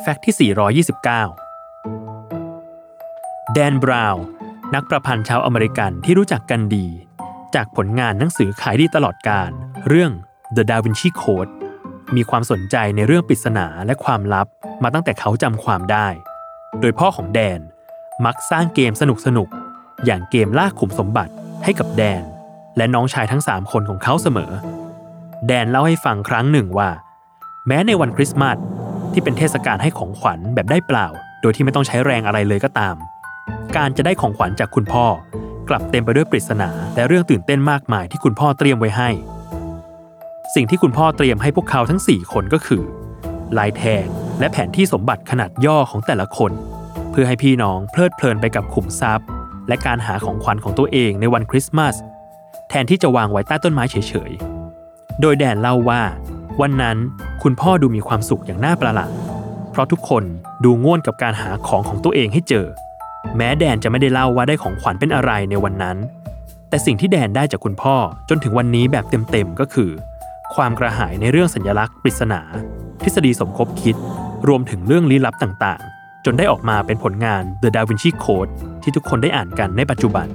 แฟกต์ที่ 429 แดนบราวน์นักประพันธ์ชาวอเมริกันที่รู้จักกันดี จากผลงานหนังสือขายดีตลอดการ เรื่อง The Da Vinci Code มีความสนใจในเรื่องปริศนาและความลับมาตั้งแต่เขาจำความได้ โดยพ่อของแดนมักสร้างเกมสนุกๆอย่างเกมล่าขุมสมบัติให้กับแดน และน้องชายทั้ง 3 คนของเขาเสมอ แดนเล่าให้ฟังครั้งหนึ่งว่า แม้ในวันคริสต์มาส ที่เป็นเทศกาลให้ของขวัญแบบได้เปล่า โดยที่ไม่ต้องใช้แรงอะไรเลยก็ตาม การจะได้ของขวัญจากคุณพ่อ กลับเต็มไปด้วยปริศนาและเรื่องตื่นเต้นมากมายที่คุณพ่อเตรียมไว้ให้ สิ่งที่คุณพ่อเตรียมให้พวกเขาทั้ง 4 คนก็คือ ลายแทงและแผนที่สมบัติขนาดย่อของแต่ละคน เพื่อให้พี่น้องเพลิดเพลินไปกับขุมทรัพย์ และการหาของขวัญของตัวเองในวันคริสต์มาสแทนที่จะวางไว้ใต้ต้นไม้เฉยๆ โดยแดนเล่าว่า วันนั้น คุณพ่อดูมีความสุขอย่างน่าประหลาด เพราะทุกคนดูง่วนกับการหาของของตัวเองให้เจอ แม้แดนจะไม่ได้เล่าว่าได้ของขวัญเป็นอะไรในวันนั้น แต่สิ่งที่แดนได้จากคุณพ่อจนถึงวันนี้แบบเต็มๆก็คือ ความกระหายในเรื่องสัญลักษณ์ปริศนา ทฤษฎีสมคบคิด รวมถึงเรื่องลี้ลับต่างๆ จนได้ออกมาเป็นผลงาน The Da Vinci Code ที่ทุกคนได้อ่านกันในปัจจุบัน